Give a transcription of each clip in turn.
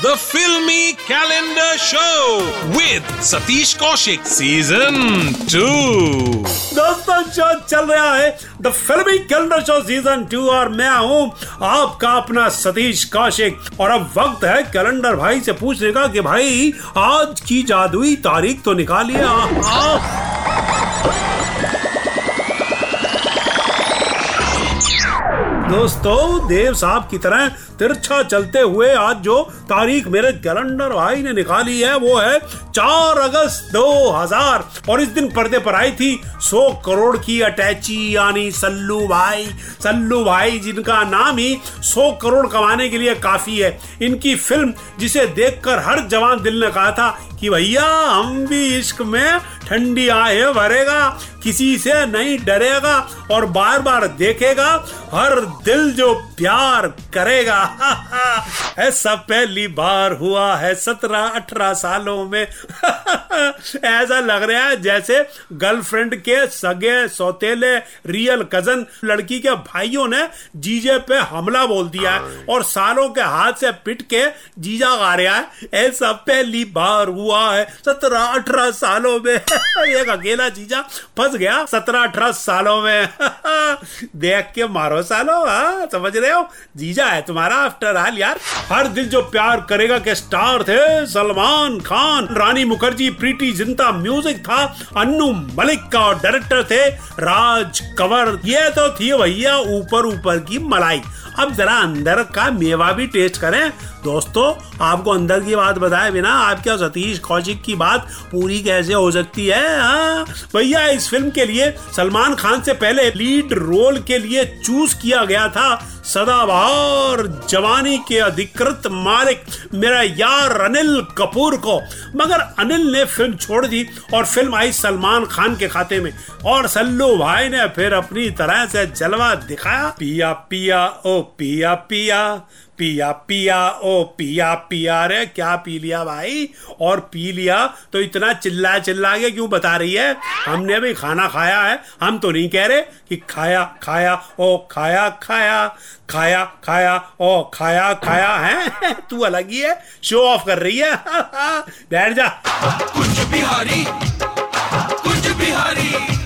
The Filmy Calendar Show with Satish Kaushik, Season 2. दोस्तों show चल रहा है the filmy calendar show season two और मैं हूँ आपका अपना सतीश कौशिक और अब वक्त है कैलेंडर भाई से पूछने का कि भाई, आज की जादुई तारीख तो निकालिए दोस्तों, देव साहब की तरह तिरछा चलते हुए आज जो तारीख मेरे कैलेंडर भाई ने निकाली है, वो है चार अगस्त 2000 और इस दिन पर्दे पर आई थी 100 करोड़ की अटैची, यानी सल्लू भाई। सल्लू भाई जिनका नाम ही 100 करोड़ कमाने के लिए काफ़ी है। इनकी फ़िल्म जिसे देखकर हर जवान दिल ने कहा था कि भैया, हम भी इश्क में ठंडी आहे भरेगा, किसी से नहीं डरेगा और बार बार देखेगा, हर दिल जो प्यार करेगा। ऐसा पहली बार हुआ है सत्रह अठारह सालों में। ऐसा लग रहा है जैसे गर्लफ्रेंड के सगे सौतेले रियल कज़न लड़की के भाइयों ने जीजे पे हमला बोल दिया है और सालों के हाथ से पिट के जीजा गा रहा है। ऐसा पहली बार हुआ है सत्रह अठारह सालों में। एक अकेला जीजा फंस गया सत्रह अठारह सालों में। देख के मारो सालो हाँ समझ रहे? हो? जीजा है तुम्हारा आफ्टर ऑल यार। हर दिल जो प्यार करेगा के स्टार थे, सलमान खान, रानी मुखर्जी, प्रीति जिंटा म्यूज़िक था, अन्नू मलिक का और डायरेक्टर थे, राज कंवर। ये तो थी भैया ऊपर ऊपर की मलाई। अब जरा अंदर का मेवा भी टेस्ट करें। दोस्तों, आपको अंदर की बात बताए बिना आप क्या सतीश कौशिक की बात पूरी कैसे हो सकती है हाँ? भैया, इस फ़िल्म के लिए सलमान खान से पहले लीड रोल के लिए चूज़ किया गया था। सदाबहार जवानी के अधिकृत मालिक मेरा यार अनिल कपूर को। मगर अनिल ने फ़िल्म छोड़ दी और फ़िल्म आई सलमान खान के खाते में। और सल्लू भाई ने फिर अपनी तरह से जलवा दिखाया। पिया पिया, ओ पिया पिया। पिया पिया, ओ, पिया पिया रे, क्या पी लिया भाई? और पी लिया तो इतना चिल्ला चिल्ला के क्यों बता रही है? हमने भी खाना खाया है, हम तो नहीं कह रहे कि खाया खाया, ओ, खाया खाया खाया खाया, ओ, खाया खाया, है? तू अलग ही है शो ऑफ़ कर रही है। बैठ जा। कुछ बिहारी कुछ बिहारी।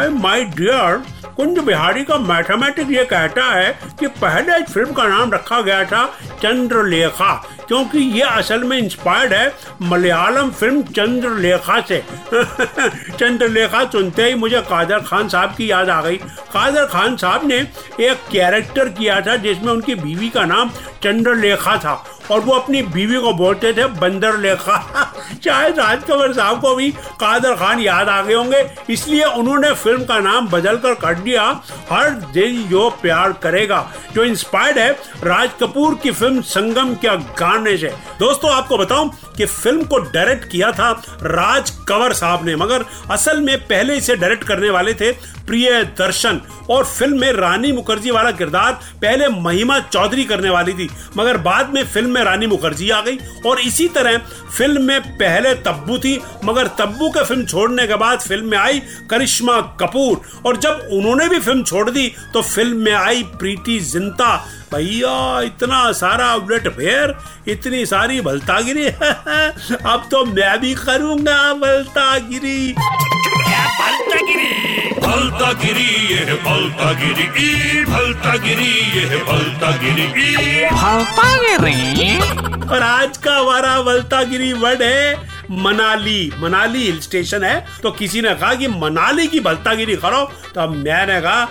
माय डियर कुंज बिहारी का मैथमेटिक ये कहता है कि पहले इस फ़िल्म का नाम रखा गया था चंद्रलेखा, क्योंकि ये असल में इंस्पायर्ड है मलयालम फ़िल्म चंद्रलेखा से. चंद्रलेखा सुनते ही मुझे कादर खान साहब की याद आ गई। कादर खान साहब ने एक कैरेक्टर किया था जिसमें उनकी बीवी का नाम चंद्रलेखा था, और वो अपनी बीवी को बोलते थे बंदर लेखा शायद राज कंवर साहब को भी कादर खान याद आ गए होंगे। इसलिए उन्होंने फ़िल्म का नाम बदल कर कर दिया, हर दिल जो प्यार करेगा। जो इंस्पायर्ड है, राज कपूर की फ़िल्म संगम के गाने से। दोस्तों, आपको बताऊँ कि फ़िल्म को डायरेक्ट किया था राज कंवर साहब ने, मगर असल में पहले इसे डायरेक्ट करने वाले थे प्रिय दर्शन। और फ़िल्म में रानी मुखर्जी वाला किरदार पहले महिमा चौधरी करने वाली थी, मगर बाद में फ़िल्म में रानी मुखर्जी आ गई। और इसी तरह फ़िल्म में पहले तब्बू थी, मगर तब्बू के फ़िल्म छोड़ने के बाद फ़िल्म में आई करिश्मा कपूर। और जब उन्होंने भी फ़िल्म छोड़ दी तो फ़िल्म में आई प्रीति जिंता। भैया, इतना सारा उलट फेर? इतनी सारी भलतागिरी? अब तो मैं भी करूँगा भलतागिरी। भलतागिरी? भलता गिरी ये है भलता गिरी ई भलता गिरी ये है भलता गिरी ई। भलता गिरी और आज का हमारा भलतागिरी वर्ड है मनाली। मनाली हिल स्टेशन है। तो किसी ने कहा कि मनाली की भलतागिरी करो तो मैंने कहा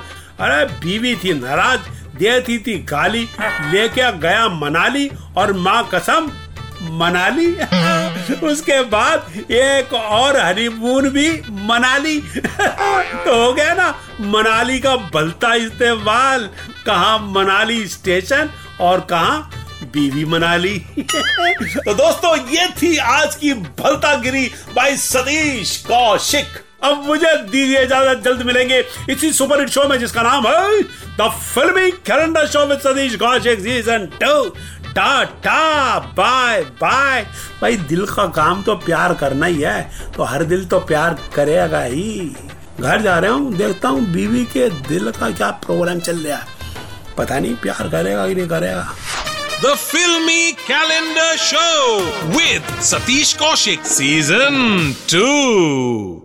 अरे बीवी थी नाराज़ देती थी गाली लेके गया मनाली और माँ कसम मनाली। उसके बाद एक और हनीमून भी मनाली। तो हो गया ना मनाली का भलता इस्तेमाल। कहा मनाली स्टेशन और कहा बीवी मनाली। तो दोस्तों ये थी आज की भलता गिरी बाई सतीश कौशिक। अब मुझे दीजिए इजाज़त जल्द मिलेंगे इसी सुपर हिट शो में जिसका नाम है the filmy calendar show with Satish Kaushik season two ta-ta bye bye. भाई, दिल का काम तो प्यार करना ही है। तो हर दिल तो प्यार करेगा ही। घर जा रहा हूँ, देखता हूँ बीवी के दिल का क्या प्रोग्राम चल रहा है। पता नहीं, प्यार करेगा कि नहीं करेगा। The filmy calendar show with Satish Kaushik season 2.